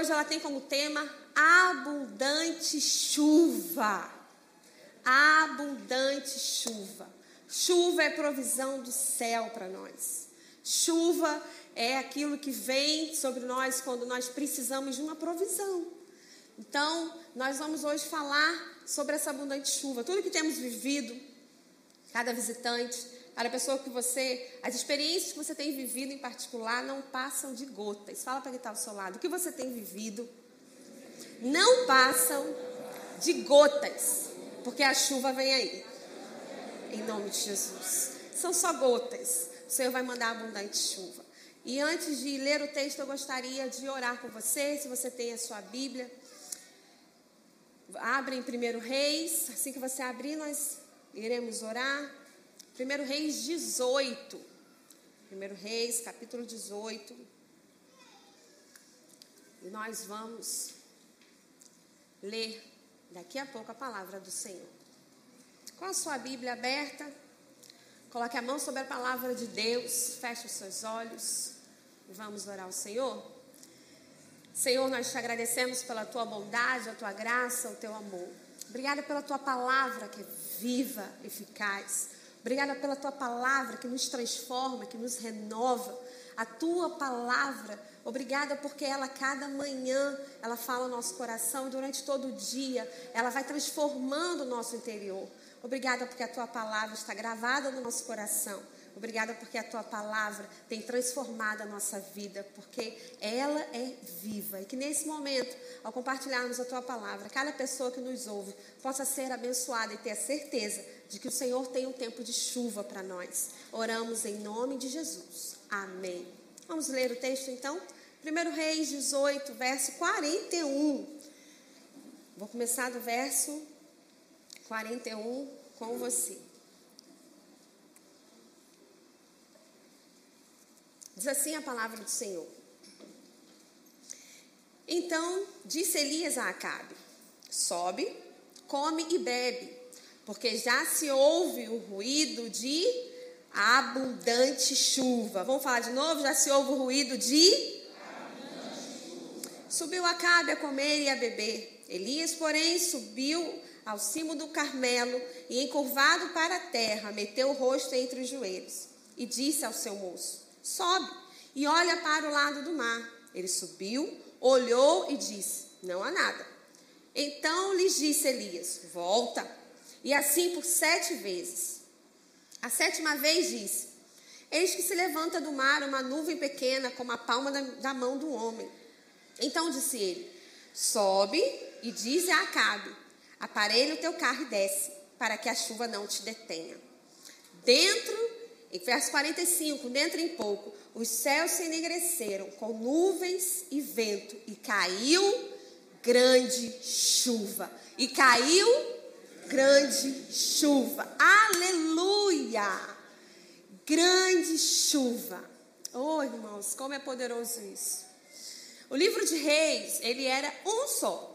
hoje ela tem como tema abundante chuva. Abundante chuva. Chuva é provisão do céu para nós. Chuva é aquilo que vem sobre nós quando nós precisamos de uma provisão. Então, nós vamos hoje falar sobre essa abundante chuva. Tudo que temos vivido, cada visitante, cada pessoa que você, as experiências que você tem vivido em particular não passam de gotas. Fala para quem está ao seu lado. O que você tem vivido não passam de gotas, porque a chuva vem aí. Em nome de Jesus. São só gotas. O Senhor vai mandar abundante chuva. E antes de ler o texto, eu gostaria de orar com você, se você tem a sua Bíblia. Abre em 1 Reis. Assim que você abrir, nós iremos orar. 1 Reis 18. 1 Reis, capítulo 18. E nós vamos ler daqui a pouco a palavra do Senhor. Com a sua Bíblia aberta, coloque a mão sobre a palavra de Deus, feche os seus olhos e vamos orar ao Senhor. Senhor, nós te agradecemos pela tua bondade, a tua graça, o teu amor. Obrigada pela tua palavra que é viva, eficaz. Obrigada pela tua palavra que nos transforma, que nos renova. A tua palavra, obrigada porque ela cada manhã ela fala no nosso coração e durante todo o dia ela vai transformando o nosso interior. Obrigada porque a tua palavra está gravada no nosso coração. Obrigada porque a tua palavra tem transformado a nossa vida, porque ela é viva. E que nesse momento, ao compartilharmos a tua palavra, cada pessoa que nos ouve possa ser abençoada e ter a certeza de que o Senhor tem um tempo de chuva para nós. Oramos em nome de Jesus. Amém. Vamos ler o texto então? 1 Reis 18, verso 41. Vou começar do verso 41 com você. Diz assim a palavra do Senhor. Então disse Elias a Acabe: Sobe, come e bebe, porque já se ouve o ruído de abundante chuva. Vamos falar de novo? Já se ouve o ruído de Subiu Acabe a comer e a beber. Elias, porém, subiu ao cimo do Carmelo e, encurvado para a terra, meteu o rosto entre os joelhos e disse ao seu moço: Sobe e olha para o lado do mar. Ele subiu, olhou e disse: Não há nada. Então lhes disse Elias: Volta. E assim por sete vezes. A sétima vez disse: Eis que se levanta do mar uma nuvem pequena, como a palma da, da mão do homem. Então disse ele: Sobe e diz a Acabe: Aparelha o teu carro e desce, para que a chuva não te detenha. Dentro, em verso 45, dentro em pouco, os céus se enegreceram com nuvens e vento, e caiu grande chuva. E caiu grande chuva. Aleluia! Grande chuva. Oh, irmãos, como é poderoso isso. O livro de Reis, ele era um só.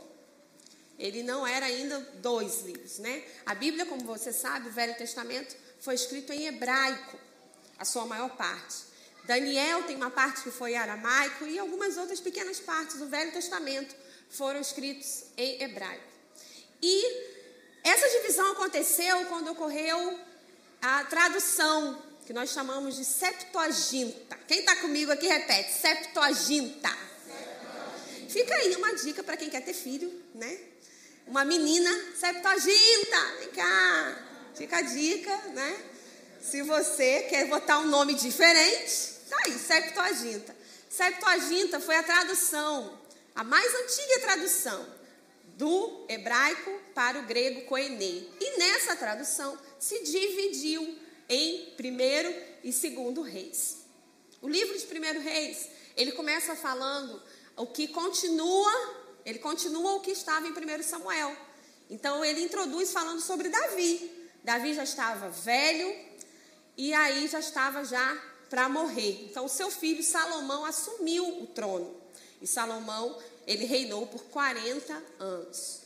Ele não era ainda dois livros, né? A Bíblia, como você sabe, o Velho Testamento foi escrito em hebraico, a sua maior parte. Daniel tem uma parte que foi aramaico e algumas outras pequenas partes do Velho Testamento foram escritos em hebraico. E essa divisão aconteceu quando ocorreu a tradução, que nós chamamos de Septuaginta. Quem está comigo aqui repete: Septuaginta. Septuaginta. Fica aí uma dica para quem quer ter filho, né? uma menina Septuaginta, vem cá. Fica a dica, né? Se você quer botar um nome diferente, tá aí, Septuaginta. Septuaginta foi a tradução, a mais antiga tradução do hebraico para o grego koiné. E nessa tradução se dividiu em primeiro e segundo reis. O livro de primeiro reis, ele começa falando o que continua ele continua o que estava em 1 Samuel. Então ele introduz falando sobre Davi. Davi já estava velho e aí já estava já para morrer. Então seu filho Salomão assumiu o trono. E Salomão, ele reinou por 40 anos.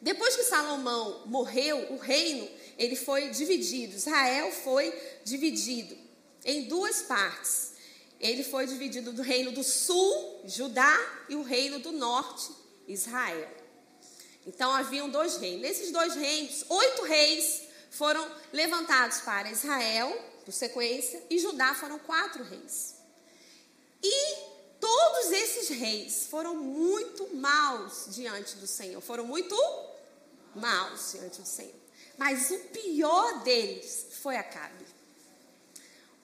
Depois que Salomão morreu, o reino, ele foi dividido. Israel foi dividido em duas partes. ele foi dividido do reino do sul, Judá, e o reino do norte, Israel. Então haviam dois reinos. Nesses dois reinos, oito reis foram levantados para Israel, por sequência, e Judá foram quatro reis. E todos esses reis foram muito maus diante do Senhor, foram muito maus diante do Senhor. Mas o pior deles foi Acabe.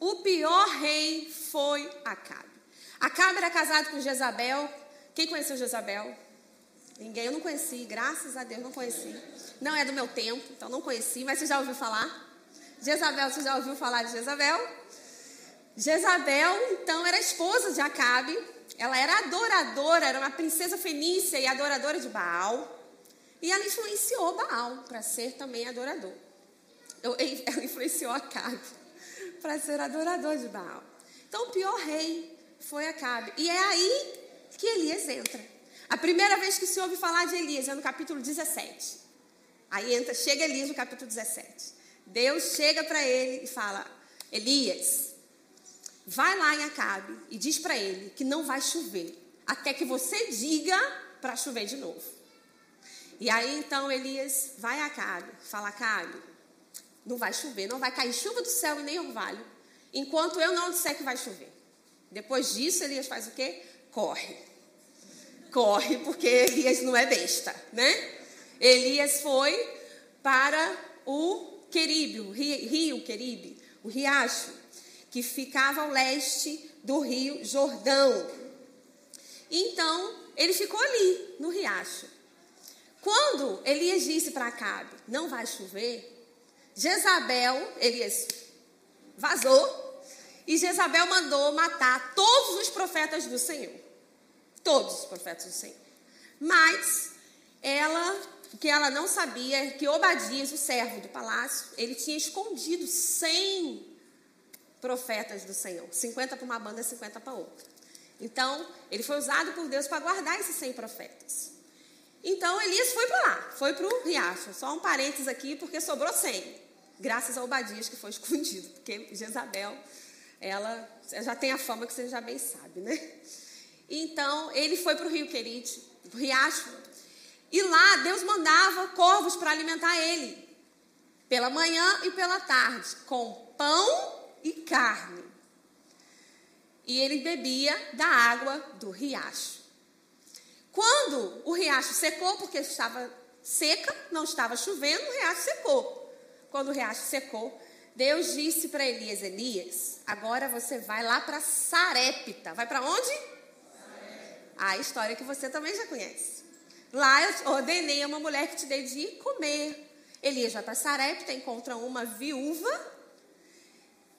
O pior rei foi Acabe. Acabe era casado com Jezabel. Quem conheceu Jezabel? Ninguém, eu não conheci, graças a Deus não conheci. Não é do meu tempo, então não conheci, mas você já ouviu falar? Jezabel, você já ouviu falar de Jezabel? Jezabel, então, era esposa de Acabe. Ela era adoradora, era uma princesa fenícia e adoradora de Baal. E ela influenciou Baal para ser também adorador. Ela influenciou Acabe para ser adorador de Baal. Então, o pior rei foi Acabe. E é aí que Elias entra. A primeira vez que se ouve falar de Elias é no capítulo 17. Aí entra, chega Elias no capítulo 17. Deus chega para ele e fala: Elias, vai lá em Acabe e diz para ele que não vai chover, até que você diga para chover de novo. E aí então Elias vai a Acabe, fala: Acabe, não vai chover, não vai cair chuva do céu e nem orvalho, enquanto eu não disser que vai chover. Depois disso, Elias faz o quê? Corre. Corre, porque Elias não é besta, né? Elias foi para o Queribe, rio Queribe, o riacho, que ficava ao leste do rio Jordão. Então, ele ficou ali, no riacho. Quando Elias disse para Acabe, não vai chover, Jezabel, Elias vazou, e Jezabel mandou matar todos os profetas do Senhor. Todos os profetas do Senhor. Mas ela, o que ela não sabia é que Obadias, o servo do palácio, ele tinha escondido 100 profetas do Senhor. 50 para uma banda, 50 para outra. Então, ele foi usado por Deus para guardar esses 100 profetas. Então, Elias foi para lá, foi para o riacho. Só um parênteses aqui, porque sobrou 100 graças ao Obadias que foi escondido, porque Jezabel, ela já tem a fama que você já bem sabe, né? Então, ele foi para o rio Querite, o riacho, e lá Deus mandava corvos para alimentar ele, pela manhã e pela tarde, com pão e carne. E ele bebia da água do riacho. Quando o riacho secou, porque estava seca, não estava chovendo, o riacho secou quando o riacho secou, Deus disse para Elias: Elias, agora você vai lá para Sarepta. Vai para onde? A história que você também já conhece. Lá eu ordenei a uma mulher que te dei de comer. Elias vai para Sarepta, encontra uma viúva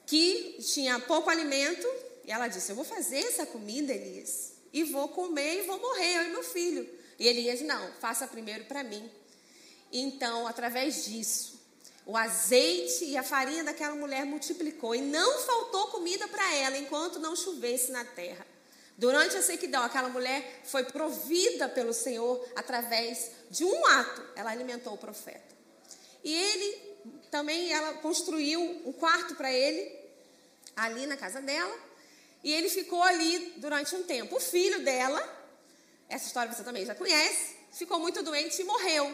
que tinha pouco alimento. E ela disse: Eu vou fazer essa comida, Elias, e vou comer e vou morrer, eu e meu filho. E Elias: Não, faça primeiro para mim. Então, através disso, o azeite e a farinha daquela mulher multiplicou e não faltou comida para ela enquanto não chovesse na terra. Durante a sequidão, aquela mulher foi provida pelo Senhor através de um ato. Ela alimentou o profeta. E ele também, ela construiu um quarto para ele, ali na casa dela. E ele ficou ali durante um tempo. O filho dela, essa história você também já conhece, ficou muito doente e morreu.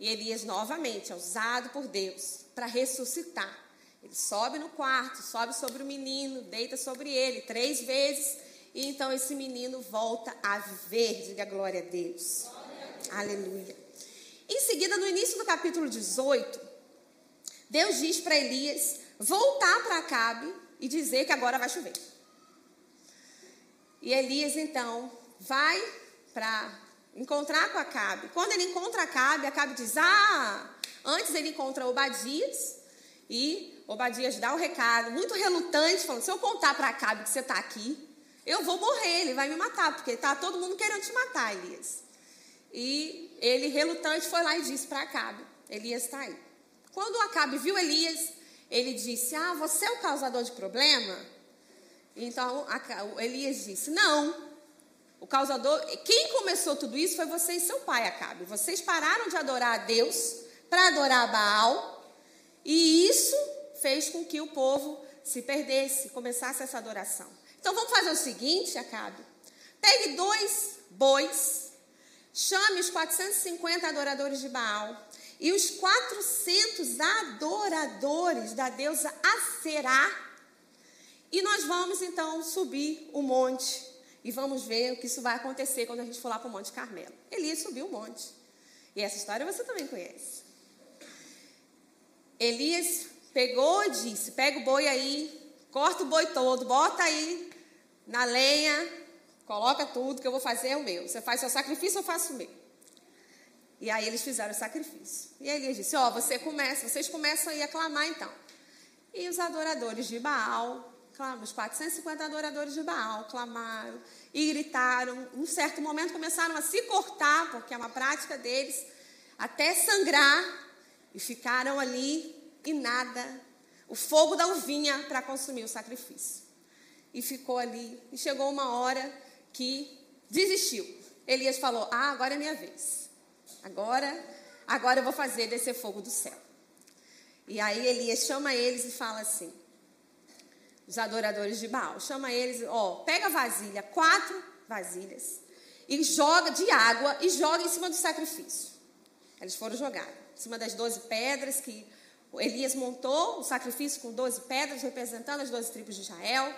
E Elias novamente é usado por Deus para ressuscitar. Ele sobe no quarto, sobe sobre o menino, deita sobre ele três vezes. E então esse menino volta a viver. Diga glória a Deus. Glória a Aleluia. Em seguida, no início do capítulo 18, Deus diz para Elias voltar para Acabe e dizer que agora vai chover. E Elias então vai para encontrar com Acabe. Quando ele encontra Acabe, Acabe diz: Ah, antes ele encontra Obadias e Obadias dá o recado, muito relutante, falando: Se eu contar para Acabe que você está aqui, eu vou morrer, ele vai me matar, porque está todo mundo querendo te matar, Elias. E ele, relutante, foi lá e disse para Acabe: Elias está aí. Quando Acabe viu Elias, ele disse: Ah, você é o causador de problema? Então Elias disse: Não, o causador, quem começou tudo isso foi você e seu pai, Acabe. Vocês pararam de adorar a Deus para adorar a Baal, e isso fez com que o povo se perdesse, começasse essa adoração. Então vamos fazer o seguinte, Acabe. Pegue dois bois, chame os 450 adoradores de Baal e os 400 adoradores da deusa Aserá. E nós vamos então subir o monte e vamos ver o que isso vai acontecer quando a gente for lá para o Monte Carmelo. Elias subiu o monte. E essa história você também conhece. Elias pegou e disse: pega o boi aí, corta o boi todo, bota aí na lenha, coloca tudo que eu vou fazer é o meu. Você faz seu sacrifício, eu faço o meu. E aí eles fizeram o sacrifício. E aí Elias disse: Ó, oh, você começa, vocês começam aí a clamar então. E os adoradores de Baal, os 450 adoradores de Baal clamaram e gritaram. Em um certo momento começaram a se cortar, porque é uma prática deles, até sangrar. E ficaram ali e nada. O fogo da uvinha para consumir o sacrifício. E ficou ali. E chegou uma hora que desistiu. Elias falou: Ah, agora é minha vez. Agora, agora eu vou fazer descer fogo do céu. E aí Elias chama eles e fala assim: os adoradores de Baal, chama eles, ó, pega a vasilha, quatro vasilhas, e joga de água e joga em cima do sacrifício. Eles foram jogar em cima das doze pedras que Elias montou o sacrifício com doze pedras, representando as doze tribos de Israel.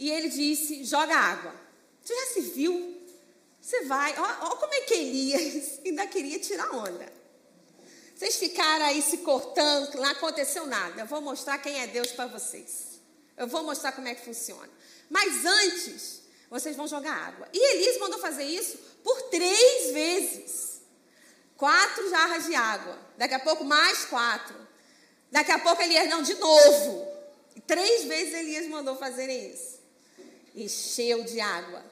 E ele disse: joga água. Você já se viu? Você vai, ó como é que Elias ainda queria tirar onda. Vocês ficaram aí se cortando, não aconteceu nada. Eu vou mostrar quem é Deus para vocês. Eu vou mostrar como é que funciona. Mas antes, vocês vão jogar água. E Elias mandou fazer isso por três vezes. Quatro jarras de água. Daqui a pouco, mais quatro. Daqui a pouco, Elias, não, de novo. Três vezes Elias mandou fazer isso. Encheu de água.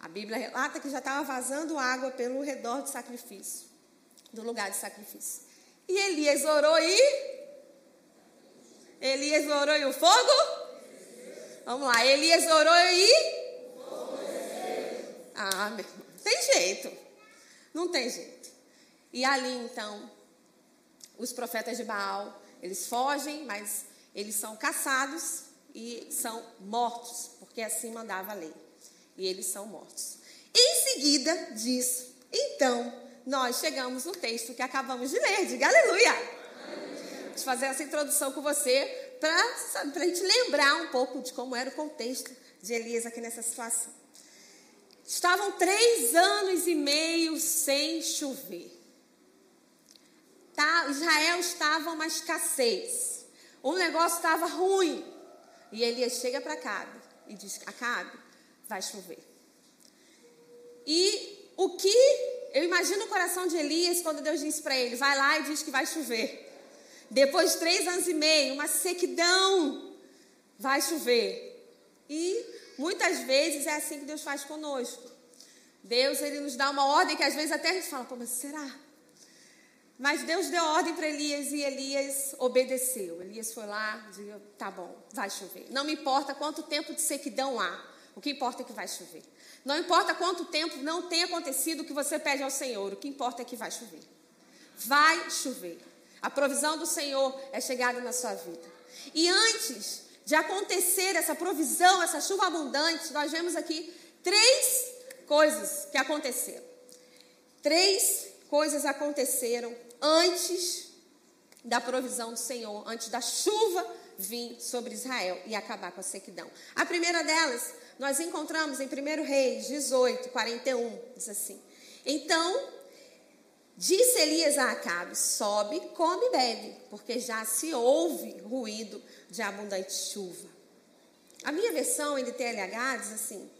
A Bíblia relata que já estava vazando água pelo redor do sacrifício, do lugar de sacrifício. E Elias orou e. Elias orou e o fogo? Vamos lá, Elias orou e. Ah, meu irmão, tem jeito. Não tem jeito. E ali então, os profetas de Baal, eles fogem, mas eles são caçados e são mortos, porque assim mandava a lei. E eles são mortos. Em seguida disso, então, nós chegamos no texto que acabamos de ler. Diga aleluia! Vou fazer essa introdução com você para a gente lembrar um pouco de como era o contexto de Elias aqui nessa situação. Estavam três anos e meio sem chover. Tá? Israel estava uma escassez. O negócio estava ruim. E Elias chega para Acabe e diz: Acabe, vai chover. E o que eu imagino o coração de Elias quando Deus disse para ele: vai lá e diz que vai chover. Depois de três anos e meio, uma sequidão, vai chover. E muitas vezes é assim que Deus faz conosco. Deus, ele nos dá uma ordem que às vezes até a gente fala, pô, mas será? Mas Deus deu ordem para Elias e Elias obedeceu. Elias foi lá e disse, tá bom, vai chover. Não me importa quanto tempo de sequidão há. O que importa é que vai chover. Não importa quanto tempo não tem acontecido o que você pede ao Senhor. O que importa é que vai chover. Vai chover. A provisão do Senhor é chegada na sua vida. E antes de acontecer essa provisão, essa chuva abundante, nós vemos aqui três coisas que aconteceram. Três coisas aconteceram antes da provisão do Senhor, antes da chuva vir sobre Israel e acabar com a sequidão. A primeira delas, nós encontramos em 1 Reis 18, 41, diz assim: Então Disse Elias a Acabe: Sobe, come e bebe, porque já se ouve ruído de abundante chuva. A minha versão NTLH diz assim: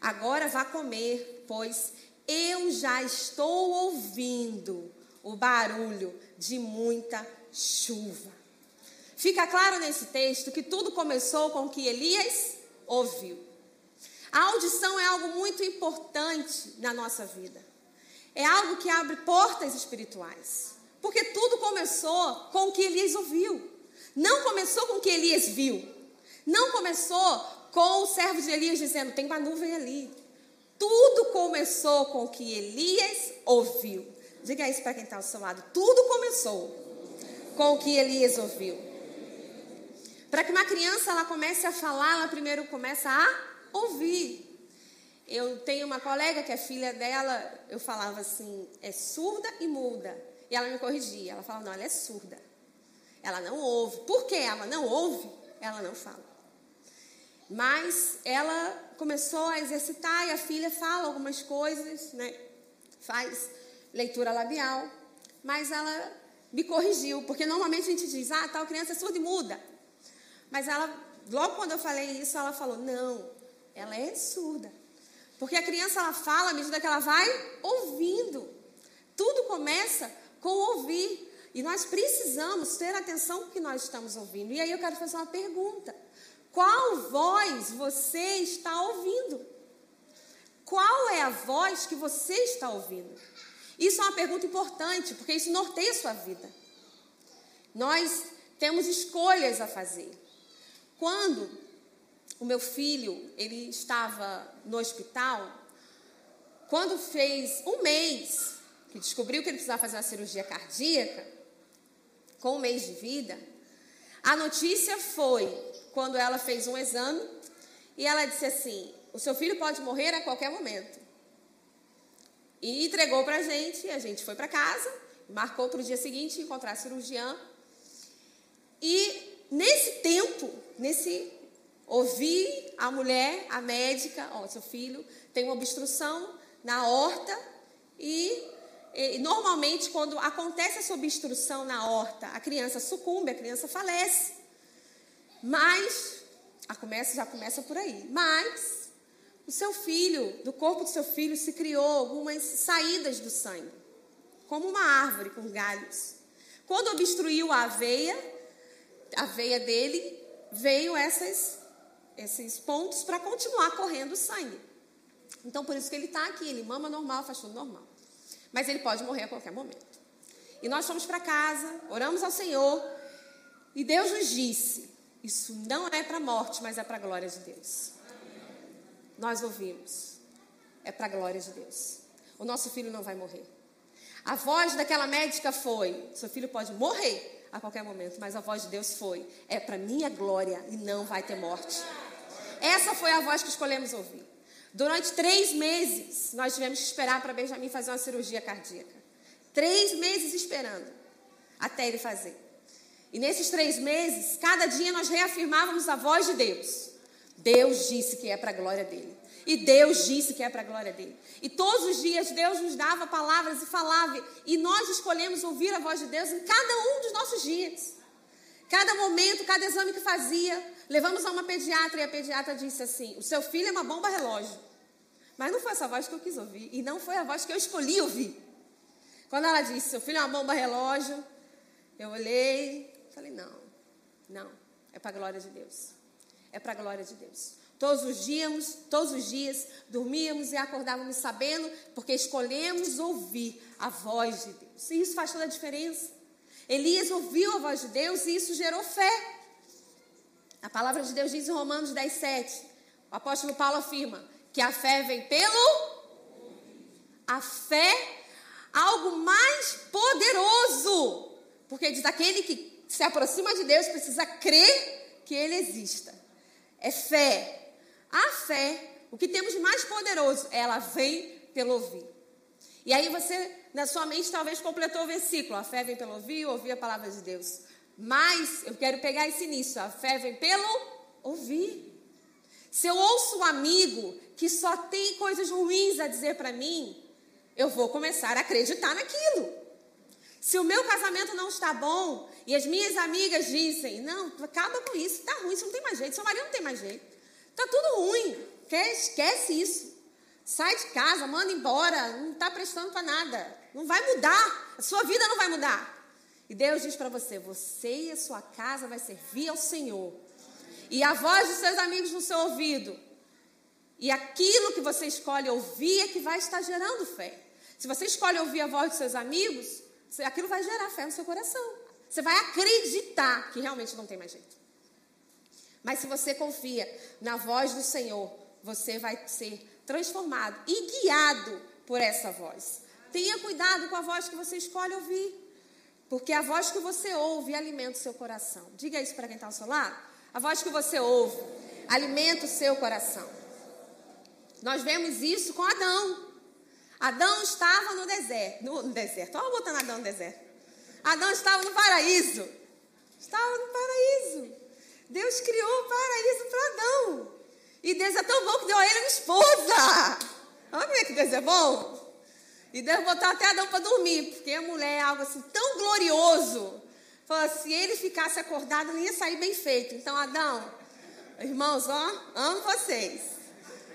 Agora vá comer, pois eu já estou ouvindo o barulho de muita chuva. Fica claro nesse texto que tudo começou com o que Elias ouviu. A audição é algo muito importante na nossa vida é algo que abre portas espirituais. Porque tudo começou com o que Elias ouviu. Não começou com o que Elias viu. Não começou com o servo de Elias dizendo: tem uma nuvem ali. Tudo começou com o que Elias ouviu. Diga isso para quem está ao seu lado. Tudo começou com o que Elias ouviu. Para que uma criança ela comece a falar, ela primeiro começa a ouvir. Eu tenho uma colega que é filha dela, eu falava assim, é surda e muda. E ela me corrigia, ela falava, não, ela é surda. Ela não ouve. Por que ela não ouve? Ela não fala. Mas ela começou a exercitar e a filha fala algumas coisas, né? Faz leitura labial, mas ela me corrigiu, porque normalmente a gente diz, ah, tal criança é surda e muda. Mas ela, logo quando eu falei isso, ela falou, não, ela é surda. Porque a criança ela fala à medida que ela vai ouvindo. Tudo começa com ouvir. E nós precisamos ter atenção no que nós estamos ouvindo. E aí eu quero fazer uma pergunta: qual voz você está ouvindo? Qual é a voz que você está ouvindo? Isso é uma pergunta importante, porque isso norteia a sua vida. Nós temos escolhas a fazer. Quando o meu filho, ele estava no hospital, quando fez um mês que descobriu que ele precisava fazer uma cirurgia cardíaca, com um mês de vida, a notícia foi quando ela fez um exame e ela disse assim: o seu filho pode morrer a qualquer momento. E entregou para a gente, a gente foi para casa, marcou para o dia seguinte encontrar cirurgião. E nesse tempo, nesse ouvir a mulher, a médica, ó, seu filho tem uma obstrução na horta e, e, normalmente quando acontece essa obstrução na horta, a criança sucumbe, a criança falece. Mas a começa já começa por aí. Mas o seu filho, do corpo do seu filho, se criou algumas saídas do sangue, como uma árvore com galhos. Quando obstruiu a aveia, a veia dele, veio essas, esses pontos para continuar correndo o sangue. Então, por isso que ele está aqui, ele mama normal, faz tudo normal. Mas ele pode morrer a qualquer momento. E nós fomos para casa, oramos ao Senhor, e Deus nos disse: Isso não é para a morte, mas é para a glória de Deus nós ouvimos. É para a glória de Deus. O nosso filho não vai morrer. A voz daquela médica foi: seu filho pode morrer a qualquer momento, mas a voz de Deus foi: é para minha glória e não vai ter morte. Essa foi a voz que escolhemos ouvir. Durante três meses, nós tivemos que esperar para Benjamin fazer uma cirurgia cardíaca. Três meses esperando até ele fazer. E nesses três meses, cada dia nós reafirmávamos a voz de Deus. Deus disse que é para a glória dele. E Deus disse que é para a glória dele. E todos os dias Deus nos dava palavras e falava. E nós escolhemos ouvir a voz de Deus em cada um dos nossos dias. Cada momento, cada exame que fazia. Levamos a uma pediatra e a pediatra disse assim: O seu filho é uma bomba relógio. Mas não foi essa voz que eu quis ouvir. E não foi a voz que eu escolhi ouvir. Quando ela disse: Seu filho é uma bomba relógio. Eu olhei. Falei: Não, não. É para a glória de Deus é para a glória de Deus. Todos os dias, todos os dias, dormíamos e acordávamos sabendo, porque escolhemos ouvir a voz de Deus. E isso faz toda a diferença. Elias ouviu a voz de Deus e isso gerou fé. A palavra de Deus diz em Romanos 10, 7. O apóstolo Paulo afirma que a fé vem pelo. A fé, algo mais poderoso. Porque diz aquele que se aproxima de Deus precisa crer que ele exista é fé. A fé, o que temos mais poderoso, ela vem pelo ouvir. E aí você, na sua mente, talvez completou o versículo. A fé vem pelo ouvir, ouvir a palavra de Deus. Mas eu quero pegar esse início. A fé vem pelo ouvir. Se eu ouço um amigo que só tem coisas ruins a dizer para mim, eu vou começar a acreditar naquilo. Se o meu casamento não está bom e as minhas amigas dizem, não, acaba com isso, está ruim, isso não tem mais jeito, seu marido não tem mais jeito. Está tudo ruim, esquece isso. Sai de casa, manda embora, não está prestando para nada. Não vai mudar, a sua vida não vai mudar. E Deus diz para você: você e a sua casa vai servir ao Senhor. E a voz dos seus amigos no seu ouvido. E aquilo que você escolhe ouvir é que vai estar gerando fé. Se você escolhe ouvir a voz dos seus amigos, aquilo vai gerar fé no seu coração. Você vai acreditar que realmente não tem mais jeito. Mas se você confia na voz do Senhor, você vai ser transformado e guiado por essa voz. Tenha cuidado com a voz que você escolhe ouvir. Porque a voz que você ouve alimenta o seu coração. Diga isso para quem está ao seu lado. A voz que você ouve alimenta o seu coração. Nós vemos isso com Adão. Adão estava no deserto. No, deserto. Olha botando Adão no deserto. Adão estava no paraíso. Estava no paraíso. Deus criou o paraíso para Adão. E Deus é tão bom que deu a ele uma esposa. Olha como é que Deus é bom. E Deus botou até Adão para dormir, porque a mulher é algo assim tão glorioso. Falou, se ele ficasse acordado, não ia sair bem feito. Então, Adão, irmãos, ó, amo vocês.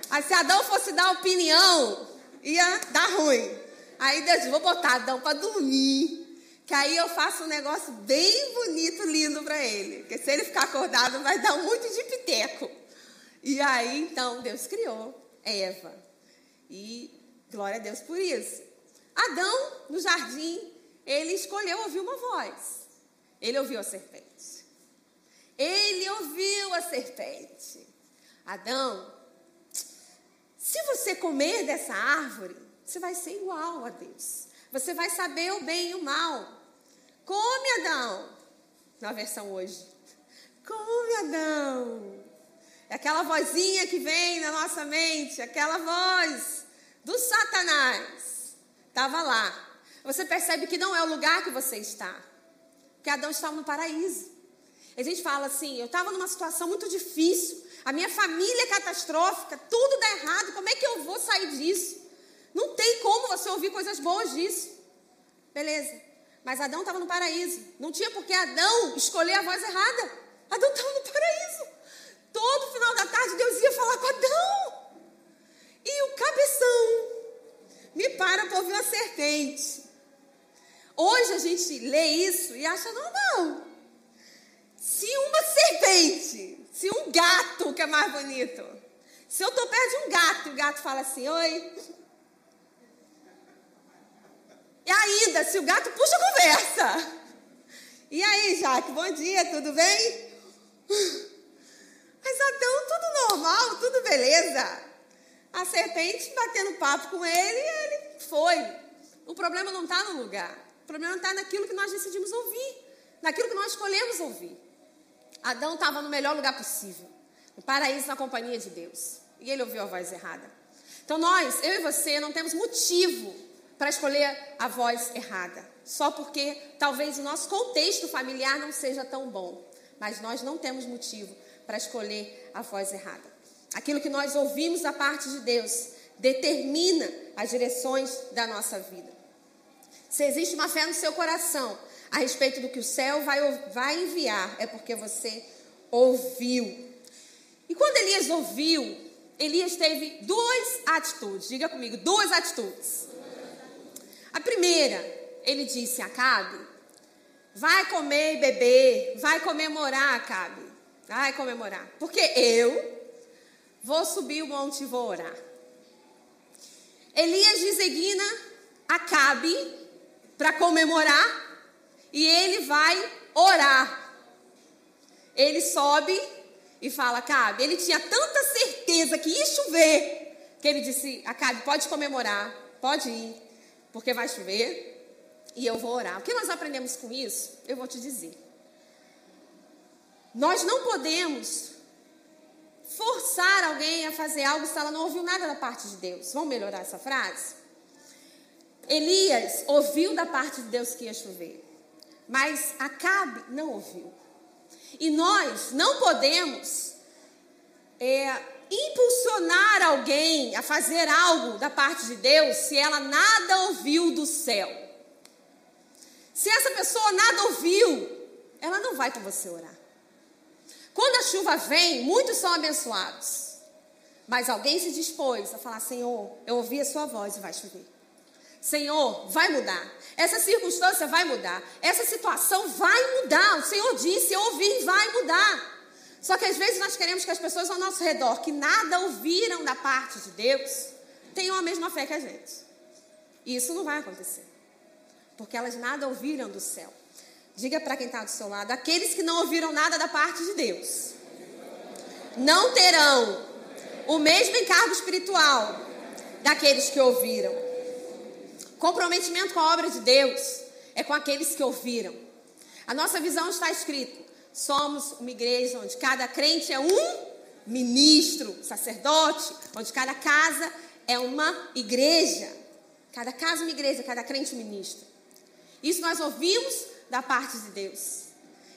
Aí se Adão fosse dar opinião, ia dar ruim. Aí Deus disse, vou botar Adão para dormir. Que aí eu faço um negócio bem bonito, lindo para ele. Porque se ele ficar acordado, vai dar muito de piteco. E aí, então, Deus criou Eva. E glória a Deus por isso. Adão, no jardim, ele escolheu ouvir uma voz. Ele ouviu a serpente. Ele ouviu a serpente. Adão, se você comer dessa árvore, você vai ser igual a Deus. Você vai saber o bem e o mal. Come, Adão. Na versão hoje. Come, Adão. É aquela vozinha que vem na nossa mente, aquela voz do Satanás. Estava lá. Você percebe que não é o lugar que você está. Porque Adão estava no paraíso. A gente fala assim: eu estava numa situação muito difícil, a minha família é catastrófica, tudo dá errado, como é que eu vou sair disso? Não tem como você ouvir coisas boas disso. Beleza. Mas Adão estava no paraíso. Não tinha por que Adão escolher a voz errada. Adão estava no paraíso. Todo final da tarde Deus ia falar com Adão. E o cabeção me para para ouvir uma serpente. Hoje a gente lê isso e acha normal. Se uma serpente, se um gato que é mais bonito, se eu estou perto de um gato e o gato fala assim, oi. E ainda, se o gato puxa a conversa. E aí, Jaque, bom dia, tudo bem? Mas Adão, tudo normal, tudo beleza. A serpente batendo papo com ele, ele foi. O problema não está no lugar. O problema está naquilo que nós decidimos ouvir, naquilo que nós escolhemos ouvir. Adão estava no melhor lugar possível, no paraíso na companhia de Deus. E ele ouviu a voz errada. Então nós, eu e você, não temos motivo para escolher a voz errada. Só porque talvez o nosso contexto familiar não seja tão bom. Mas nós não temos motivo para escolher a voz errada. Aquilo que nós ouvimos da parte de Deus determina as direções da nossa vida. Se existe uma fé no seu coração a respeito do que o céu vai, vai enviar, é porque você ouviu. E quando Elias ouviu, Elias teve duas atitudes. Diga comigo, duas atitudes. A primeira, ele disse a Acabe: vai comer e beber, vai comemorar, Acabe. Vai comemorar. Porque eu vou subir o monte e vou orar. Elias designa Acabe para comemorar e ele vai orar. Ele sobe e fala, Acabe, ele tinha tanta certeza que ia chover, que ele disse, Acabe, pode comemorar, pode ir, porque vai chover e eu vou orar. O que nós aprendemos com isso? Eu vou te dizer. Nós não podemos forçar alguém a fazer algo se ela não ouviu nada da parte de Deus. Vamos melhorar essa frase? Elias ouviu da parte de Deus que ia chover, mas Acabe não ouviu. E nós não podemos é, impulsionar alguém a fazer algo da parte de Deus se ela nada ouviu do céu. Se essa pessoa nada ouviu, ela não vai com você orar. Quando a chuva vem, muitos são abençoados. Mas alguém se dispôs a falar: Senhor, eu ouvi a sua voz e vai chover. Senhor, vai mudar. Essa circunstância vai mudar. Essa situação vai mudar. O Senhor disse, eu ouvi, vai mudar. Só que às vezes nós queremos que as pessoas ao nosso redor, que nada ouviram da parte de Deus, tenham a mesma fé que a gente. E isso não vai acontecer. Porque elas nada ouviram do céu. Diga para quem está do seu lado: aqueles que não ouviram nada da parte de Deus não terão o mesmo encargo espiritual daqueles que ouviram. Comprometimento com a obra de Deus é com aqueles que ouviram. A nossa visão está escrito: somos uma igreja onde cada crente é um ministro, sacerdote, onde cada casa é uma igreja. Cada casa uma igreja, cada crente um ministro. Isso nós ouvimos da parte de Deus.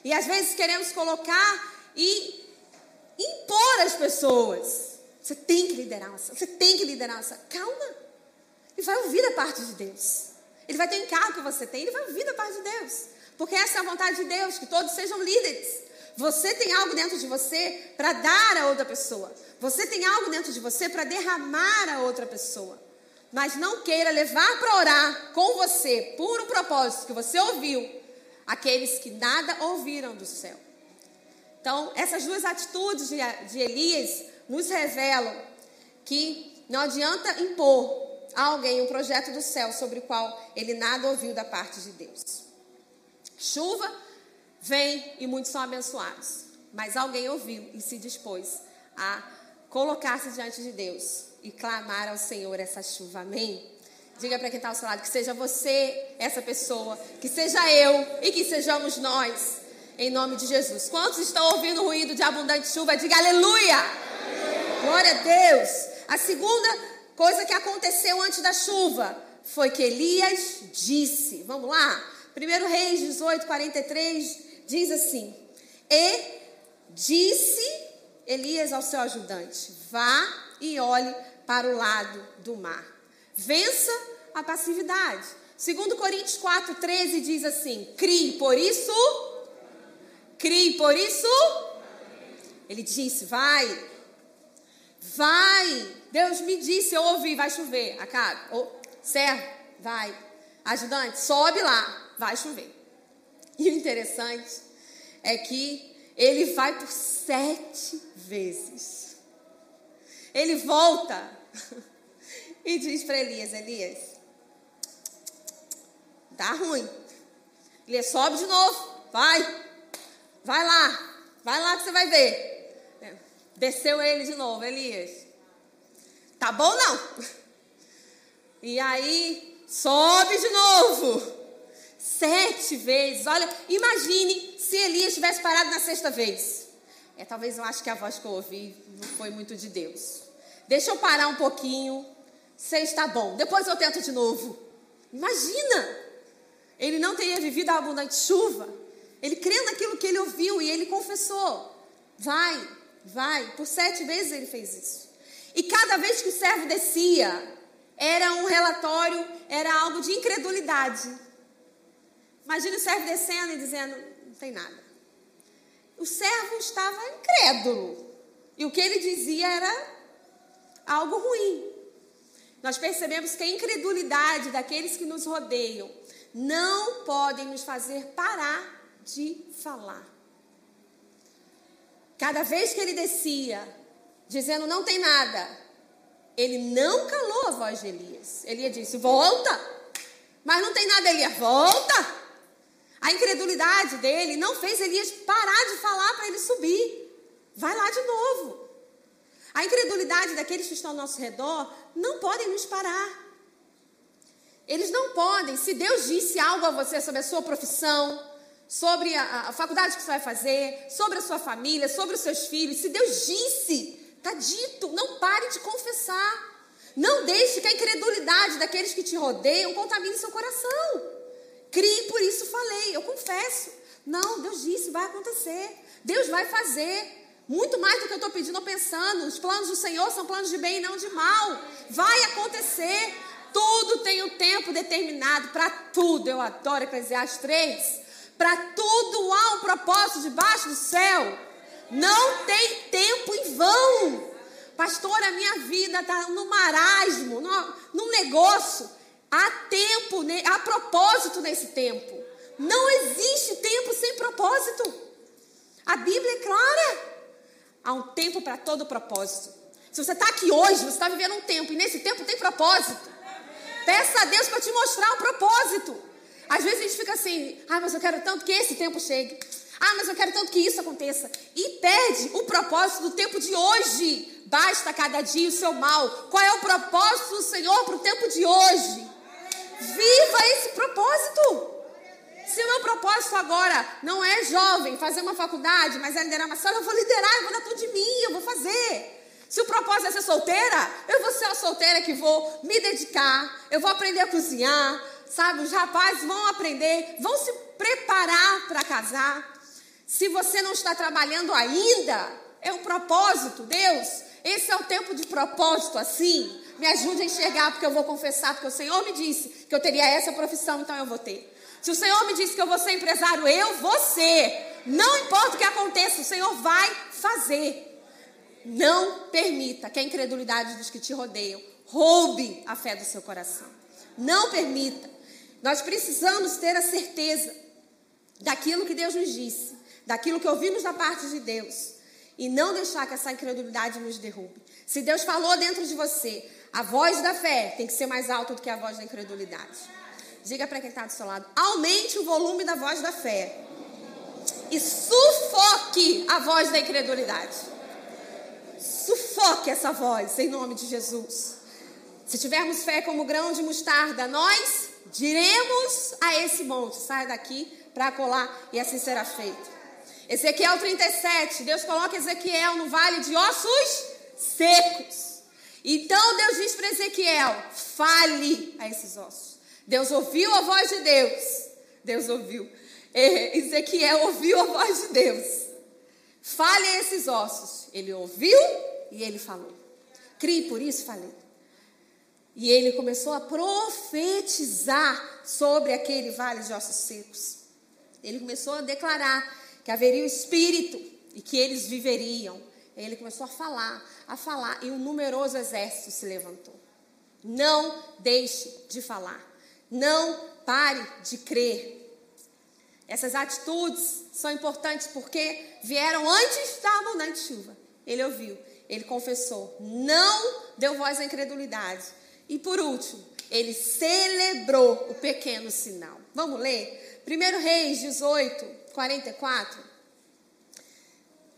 E às vezes queremos colocar e impor às pessoas. Você tem que liderar, você tem que liderar. Calma. Ele vai ouvir da parte de Deus. Ele vai ter um encargo que você tem, ele vai ouvir da parte de Deus. Porque essa é a vontade de Deus, que todos sejam líderes. Você tem algo dentro de você para dar a outra pessoa. Você tem algo dentro de você para derramar a outra pessoa. Mas não queira levar para orar com você, por um propósito que você ouviu, aqueles que nada ouviram do céu. Então, essas duas atitudes de, de Elias nos revelam que não adianta impor a alguém um projeto do céu sobre o qual ele nada ouviu da parte de Deus. Chuva vem e muitos são abençoados, mas alguém ouviu e se dispôs a colocar-se diante de Deus e clamar ao Senhor essa chuva. Amém? Diga para quem está ao seu lado que seja você essa pessoa, que seja eu e que sejamos nós, em nome de Jesus. Quantos estão ouvindo o ruído de abundante chuva? Diga aleluia! aleluia. Glória a Deus! A segunda coisa que aconteceu antes da chuva foi que Elias disse: Vamos lá? 1 Reis 18, 43 diz assim: E disse Elias ao seu ajudante: Vá e olhe para o lado do mar. Vença a passividade. Segundo Coríntios 4:13 diz assim: Crie, por isso crie, por isso ele disse: Vai. Vai. Deus me disse, eu ouvi, vai chover. Acabe. Oh, servo, vai. Ajudante, sobe lá, vai chover. E o interessante é que ele vai por sete vezes. Ele volta e diz para Elias: Elias, tá ruim. Elias sobe de novo, vai, vai lá, vai lá que você vai ver. Desceu ele de novo, Elias. Tá bom não? E aí sobe de novo. Sete vezes. Olha, imagine se Elias tivesse parado na sexta vez. É, talvez eu acho que a voz que eu ouvi não foi muito de Deus. Deixa eu parar um pouquinho. Seis está bom. Depois eu tento de novo. Imagina! Ele não teria vivido a abundante chuva. Ele crê naquilo que ele ouviu e ele confessou. Vai, vai. Por sete vezes ele fez isso. E cada vez que o servo descia, era um relatório, era algo de incredulidade. Imagina o servo descendo e dizendo: não tem nada o servo estava incrédulo. E o que ele dizia era algo ruim. Nós percebemos que a incredulidade daqueles que nos rodeiam não podem nos fazer parar de falar. Cada vez que ele descia, dizendo não tem nada, ele não calou a voz de Elias. Elias disse: Volta. Mas não tem nada, Elias, volta. A incredulidade dele não fez Elias parar de falar para ele subir. Vai lá de novo. A incredulidade daqueles que estão ao nosso redor não podem nos parar. Eles não podem. Se Deus disse algo a você sobre a sua profissão, sobre a, a faculdade que você vai fazer, sobre a sua família, sobre os seus filhos, se Deus disse, está dito, não pare de confessar. Não deixe que a incredulidade daqueles que te rodeiam contamine seu coração. Crie, por isso falei, eu confesso. Não, Deus disse, vai acontecer. Deus vai fazer. Muito mais do que eu estou pedindo ou pensando. Os planos do Senhor são planos de bem e não de mal. Vai acontecer. Tudo tem um tempo determinado para tudo. Eu adoro Eclesiastes 3. Para tudo há um propósito debaixo do céu. Não tem tempo em vão. Pastor, a minha vida está no marasmo, no, num negócio. Há tempo, há propósito nesse tempo. Não existe tempo sem propósito. A Bíblia é clara. Há um tempo para todo propósito. Se você está aqui hoje, você está vivendo um tempo, e nesse tempo tem propósito. Peça a Deus para te mostrar o propósito. Às vezes a gente fica assim, ah, mas eu quero tanto que esse tempo chegue. Ah, mas eu quero tanto que isso aconteça. E perde o propósito do tempo de hoje. Basta cada dia o seu mal. Qual é o propósito do Senhor para o tempo de hoje? Viva esse propósito. Se o meu propósito agora não é jovem, fazer uma faculdade, mas é liderar uma sala, eu vou liderar, eu vou dar tudo de mim, eu vou fazer. Se o propósito é ser solteira, eu vou ser a solteira que vou me dedicar, eu vou aprender a cozinhar, sabe? Os rapazes vão aprender, vão se preparar para casar. Se você não está trabalhando ainda, é um propósito, Deus. Esse é o tempo de propósito assim. Me ajude a enxergar, porque eu vou confessar, porque o Senhor me disse que eu teria essa profissão, então eu vou ter. Se o Senhor me disse que eu vou ser empresário, eu vou ser. Não importa o que aconteça, o Senhor vai fazer. Não permita que a incredulidade dos que te rodeiam roube a fé do seu coração. Não permita. Nós precisamos ter a certeza daquilo que Deus nos disse, daquilo que ouvimos da parte de Deus, e não deixar que essa incredulidade nos derrube. Se Deus falou dentro de você, a voz da fé tem que ser mais alta do que a voz da incredulidade. Diga para quem está do seu lado: aumente o volume da voz da fé e sufoque a voz da incredulidade. Sufoque essa voz em nome de Jesus. Se tivermos fé como grão de mostarda, nós diremos a esse monte: sai daqui para colar, e assim será feito. Ezequiel 37, Deus coloca Ezequiel no vale de ossos secos. Então Deus diz para Ezequiel: fale a esses ossos. Deus ouviu a voz de Deus. Deus ouviu. É, Ezequiel ouviu a voz de Deus. Fale a esses ossos. Ele ouviu e ele falou. Crie, por isso falei. E ele começou a profetizar sobre aquele vale de ossos secos. Ele começou a declarar que haveria o espírito e que eles viveriam. Ele começou a falar, a falar, e um numeroso exército se levantou. Não deixe de falar. Não pare de crer. Essas atitudes são importantes porque vieram antes da abundante chuva. Ele ouviu, ele confessou, não deu voz à incredulidade. E por último, ele celebrou o pequeno sinal. Vamos ler? 1 Reis 18, 44.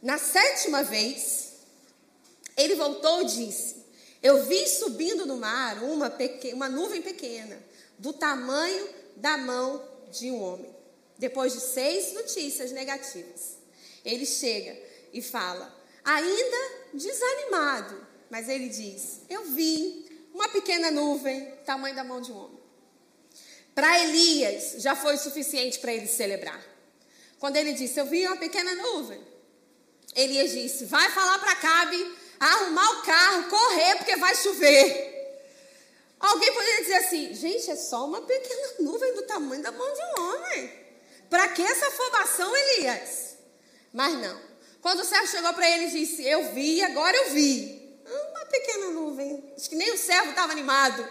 Na sétima vez, ele voltou e disse: Eu vi subindo no mar uma, pequena, uma nuvem pequena do tamanho da mão de um homem. Depois de seis notícias negativas, ele chega e fala, ainda desanimado, mas ele diz: Eu vi uma pequena nuvem, tamanho da mão de um homem. Para Elias, já foi suficiente para ele celebrar. Quando ele disse: Eu vi uma pequena nuvem, Elias disse: Vai falar para Cabe arrumar o carro, correr, porque vai chover. Alguém poderia dizer assim: gente, é só uma pequena nuvem do tamanho da mão de um homem. Para que essa afobação, Elias? Mas não. Quando o servo chegou para ele e disse: Eu vi, agora eu vi. Uma pequena nuvem. Acho que nem o servo estava animado.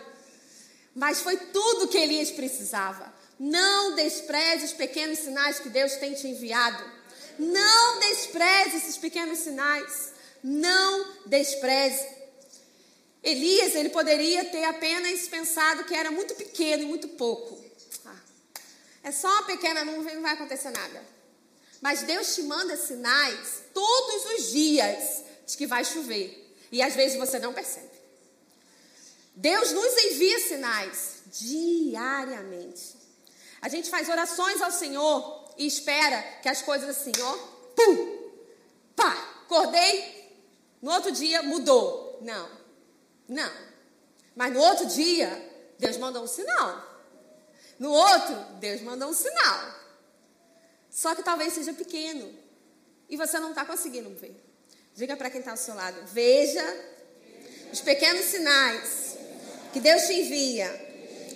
Mas foi tudo que Elias precisava. Não despreze os pequenos sinais que Deus tem te enviado. Não despreze esses pequenos sinais. Não despreze. Elias, ele poderia ter apenas pensado que era muito pequeno e muito pouco. Ah, é só uma pequena nuvem, não vai acontecer nada. Mas Deus te manda sinais todos os dias de que vai chover. E às vezes você não percebe. Deus nos envia sinais diariamente. A gente faz orações ao Senhor e espera que as coisas assim, ó, pum, pá, acordei, no outro dia mudou. Não. Não. Mas no outro dia, Deus mandou um sinal. No outro, Deus mandou um sinal. Só que talvez seja pequeno. E você não está conseguindo ver. Diga para quem está ao seu lado: veja os pequenos sinais que Deus te envia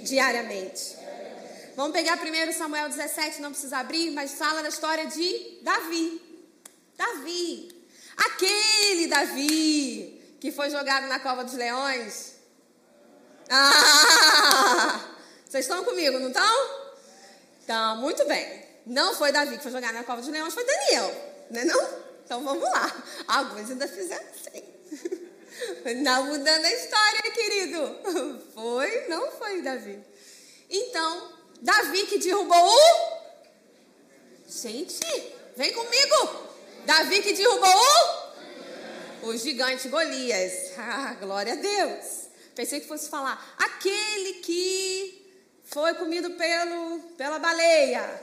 diariamente. Vamos pegar primeiro Samuel 17, não precisa abrir, mas fala da história de Davi. Davi. Aquele Davi que foi jogado na cova dos leões? Ah! Vocês estão comigo, não estão? Então, muito bem. Não foi Davi que foi jogado na cova dos leões, foi Daniel, não é não? Então vamos lá. Alguns ainda fizeram assim. Não mudando a história, querido. Foi, não foi Davi. Então, Davi que derrubou o. Gente, vem comigo. Davi que derrubou o o gigante Golias. Ah, glória a Deus. Pensei que fosse falar aquele que foi comido pelo, pela baleia.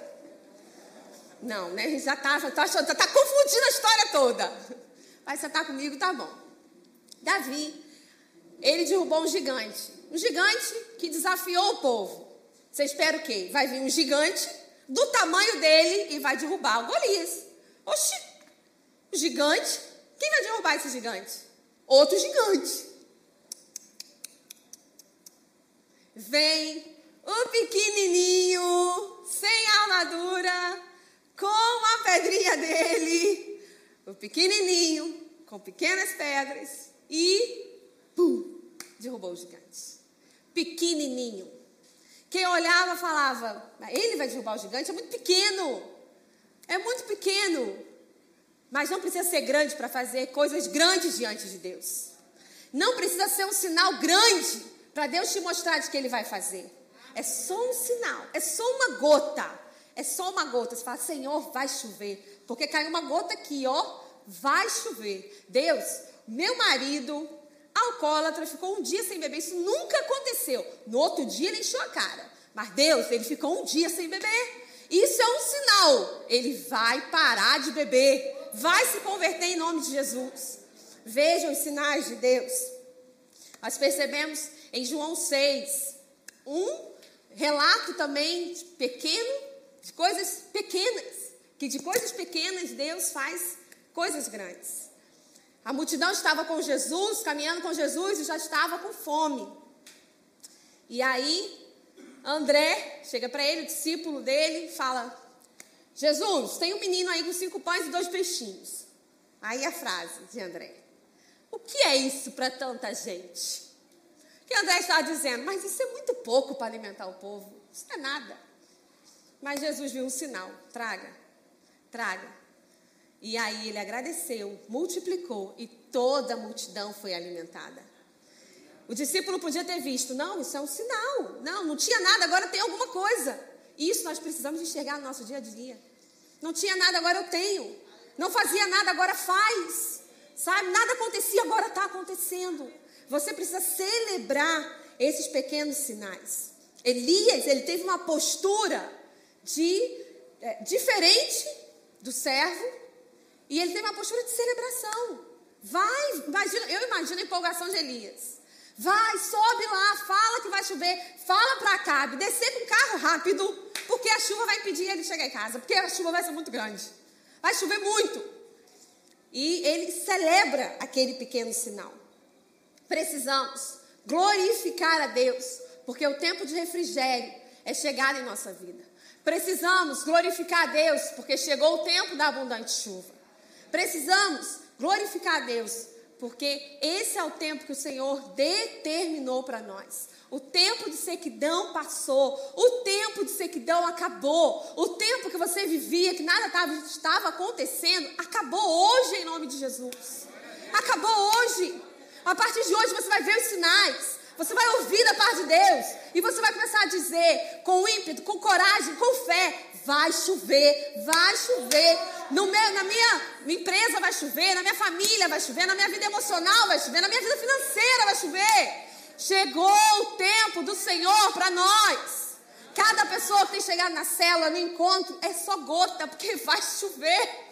Não, né? Já tá, tá, tá confundindo a história toda. Mas você está comigo, tá bom. Davi, ele derrubou um gigante. Um gigante que desafiou o povo. Você espera o quê? Vai vir um gigante do tamanho dele e vai derrubar o Golias. Oxi, gigante? Quem vai derrubar esse gigante? Outro gigante. Vem o pequenininho, sem armadura, com a pedrinha dele. O pequenininho, com pequenas pedras e pum, derrubou o gigante. Pequenininho. Quem olhava falava: ele vai derrubar o gigante? É muito pequeno. É muito pequeno. Mas não precisa ser grande para fazer coisas grandes diante de Deus. Não precisa ser um sinal grande para Deus te mostrar de que Ele vai fazer. É só um sinal, é só uma gota. É só uma gota. Você fala, Senhor, vai chover. Porque caiu uma gota aqui, ó. Vai chover. Deus, meu marido, alcoólatra, ficou um dia sem beber. Isso nunca aconteceu. No outro dia ele encheu a cara. Mas Deus, ele ficou um dia sem beber. Isso é um sinal. Ele vai parar de beber. Vai se converter em nome de Jesus. Vejam os sinais de Deus. Nós percebemos em João 6 um relato também de pequeno, de coisas pequenas. Que de coisas pequenas Deus faz coisas grandes. A multidão estava com Jesus, caminhando com Jesus e já estava com fome. E aí André chega para ele, o discípulo dele, fala: Jesus, tem um menino aí com cinco pães e dois peixinhos. Aí a frase de André: O que é isso para tanta gente? Que André estava dizendo: Mas isso é muito pouco para alimentar o povo. Isso não é nada. Mas Jesus viu um sinal: traga, traga. E aí ele agradeceu, multiplicou e toda a multidão foi alimentada. O discípulo podia ter visto, não, isso é um sinal. Não, não tinha nada, agora tem alguma coisa. Isso nós precisamos enxergar no nosso dia a dia. Não tinha nada, agora eu tenho. Não fazia nada, agora faz. Sabe? Nada acontecia, agora está acontecendo. Você precisa celebrar esses pequenos sinais. Elias, ele teve uma postura de é, diferente do servo e ele teve uma postura de celebração. Vai, imagina, eu imagino a empolgação de Elias. Vai, sobe lá, fala que vai chover, fala para Acabe, descer com o carro rápido, porque a chuva vai impedir ele chegar em casa, porque a chuva vai ser muito grande. Vai chover muito. E ele celebra aquele pequeno sinal. Precisamos glorificar a Deus, porque o tempo de refrigério é chegado em nossa vida. Precisamos glorificar a Deus, porque chegou o tempo da abundante chuva. Precisamos glorificar a Deus, porque esse é o tempo que o Senhor determinou para nós. O tempo de sequidão passou, o tempo de sequidão acabou, o tempo que você vivia, que nada estava acontecendo, acabou hoje em nome de Jesus. Acabou hoje. A partir de hoje você vai ver os sinais, você vai ouvir da parte de Deus e você vai começar a dizer com ímpeto, com coragem, com fé: vai chover, vai chover. No meu, na minha, empresa vai chover, na minha família vai chover, na minha vida emocional vai chover, na minha vida financeira vai chover. Chegou o tempo do Senhor para nós. Cada pessoa que tem chegado na célula, no encontro, é só gota, porque vai chover.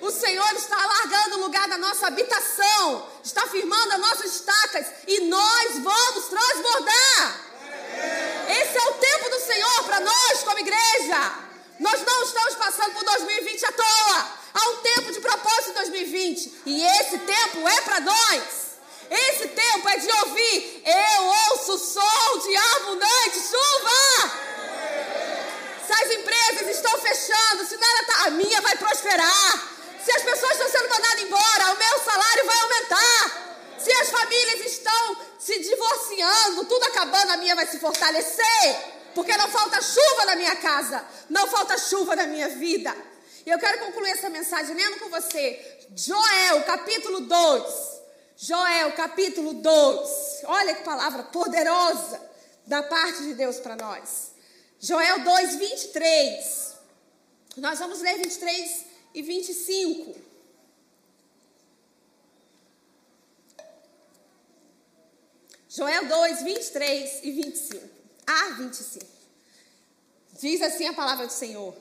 O Senhor está alargando o lugar da nossa habitação, está firmando as nossas estacas e nós vamos transbordar. Esse é o tempo do Senhor para nós, como igreja. Nós não estamos passando por 2020 à toa. Há um tempo de propósito em 2020 e esse tempo é para nós. Esse tempo é de ouvir. Eu ouço som de abundante chuva. Se as empresas estão fechando, se nada tá, a minha vai prosperar. Se as pessoas estão sendo mandadas embora, o meu salário vai aumentar. Se as famílias estão se divorciando, tudo acabando, a minha vai se fortalecer. Porque não falta chuva na minha casa, não falta chuva na minha vida. E eu quero concluir essa mensagem lendo com você Joel, capítulo 2. Joel, capítulo 2. Olha que palavra poderosa da parte de Deus para nós. Joel 2, 23. Nós vamos ler 23 e 25. Joel 2, 23 e 25 a 25. Diz assim a palavra do Senhor: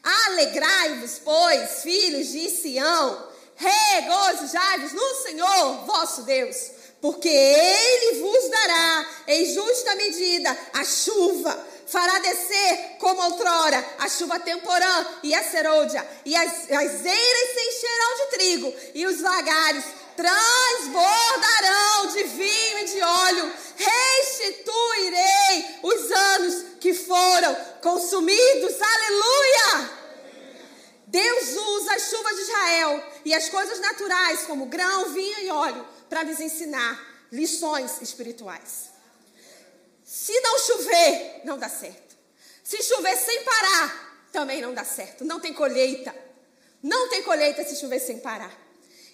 Alegrai-vos, pois, filhos de Sião, regozijai-vos no Senhor vosso Deus, porque Ele vos dará em justa medida. A chuva, fará descer como outrora a chuva temporã e a serôdia, e as, as eiras se encherão de trigo, e os lagares transbordarão de vinho e de óleo, restituirei os anos que foram consumidos. Aleluia! Deus usa as chuvas de Israel e as coisas naturais, como grão, vinho e óleo, para nos ensinar lições espirituais. Se não chover, não dá certo. Se chover sem parar, também não dá certo. Não tem colheita. Não tem colheita se chover sem parar.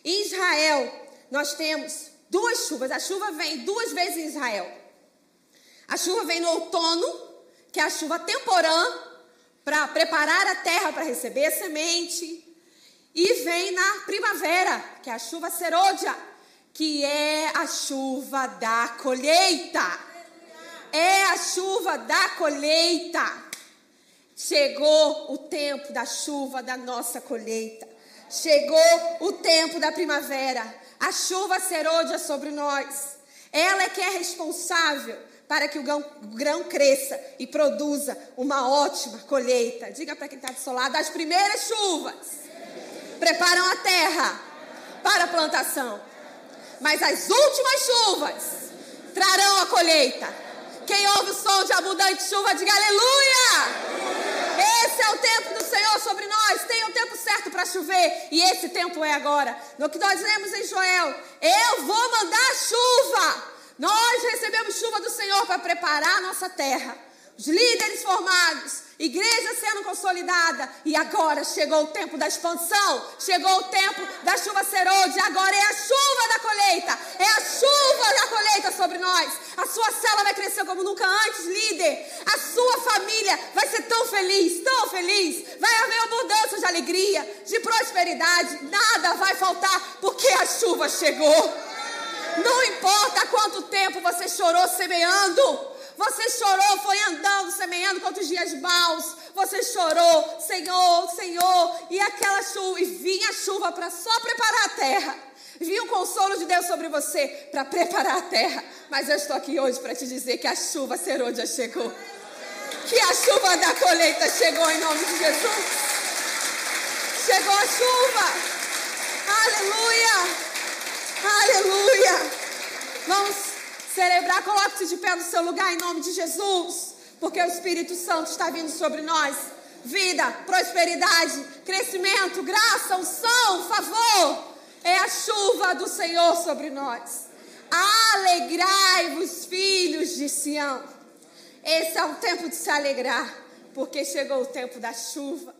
Em Israel, nós temos duas chuvas. A chuva vem duas vezes em Israel. A chuva vem no outono, que é a chuva temporã, para preparar a terra para receber semente. E vem na primavera, que é a chuva serôdia, que é a chuva da colheita. É a chuva da colheita. Chegou o tempo da chuva da nossa colheita. Chegou o tempo da primavera. A chuva serôdia sobre nós. Ela é que é responsável para que o grão, o grão cresça e produza uma ótima colheita. Diga para quem está do seu lado: as primeiras chuvas preparam a terra para a plantação, mas as últimas chuvas trarão a colheita. Quem ouve o som de abundante chuva, diga aleluia! Esse é o tempo do Senhor sobre nós. Tem o tempo certo para chover. E esse tempo é agora. No que nós lemos em Joel: Eu vou mandar chuva nós recebemos chuva do Senhor para preparar a nossa terra. Os líderes formados, igreja sendo consolidada. E agora chegou o tempo da expansão. Chegou o tempo da chuva serode. Agora é a chuva da colheita. É a chuva da colheita sobre nós. A sua cela vai crescer como nunca antes, líder. A sua família vai ser tão feliz, tão feliz. Vai haver abundância de alegria, de prosperidade. Nada vai faltar porque a chuva chegou. Não importa quanto tempo você chorou semeando. Você chorou, foi andando, semeando quantos dias maus. Você chorou, Senhor, Senhor. E aquela chuva, e vinha a chuva para só preparar a terra. Vinha o consolo de Deus sobre você para preparar a terra. Mas eu estou aqui hoje para te dizer que a chuva serôdia chegou. Que a chuva da colheita chegou em nome de Jesus. Chegou a chuva. Aleluia. Aleluia! Vamos celebrar, coloque-se de pé no seu lugar em nome de Jesus, porque o Espírito Santo está vindo sobre nós. Vida, prosperidade, crescimento, graça, unção, favor. É a chuva do Senhor sobre nós. Alegrai-vos, filhos de Sião. Esse é o tempo de se alegrar, porque chegou o tempo da chuva.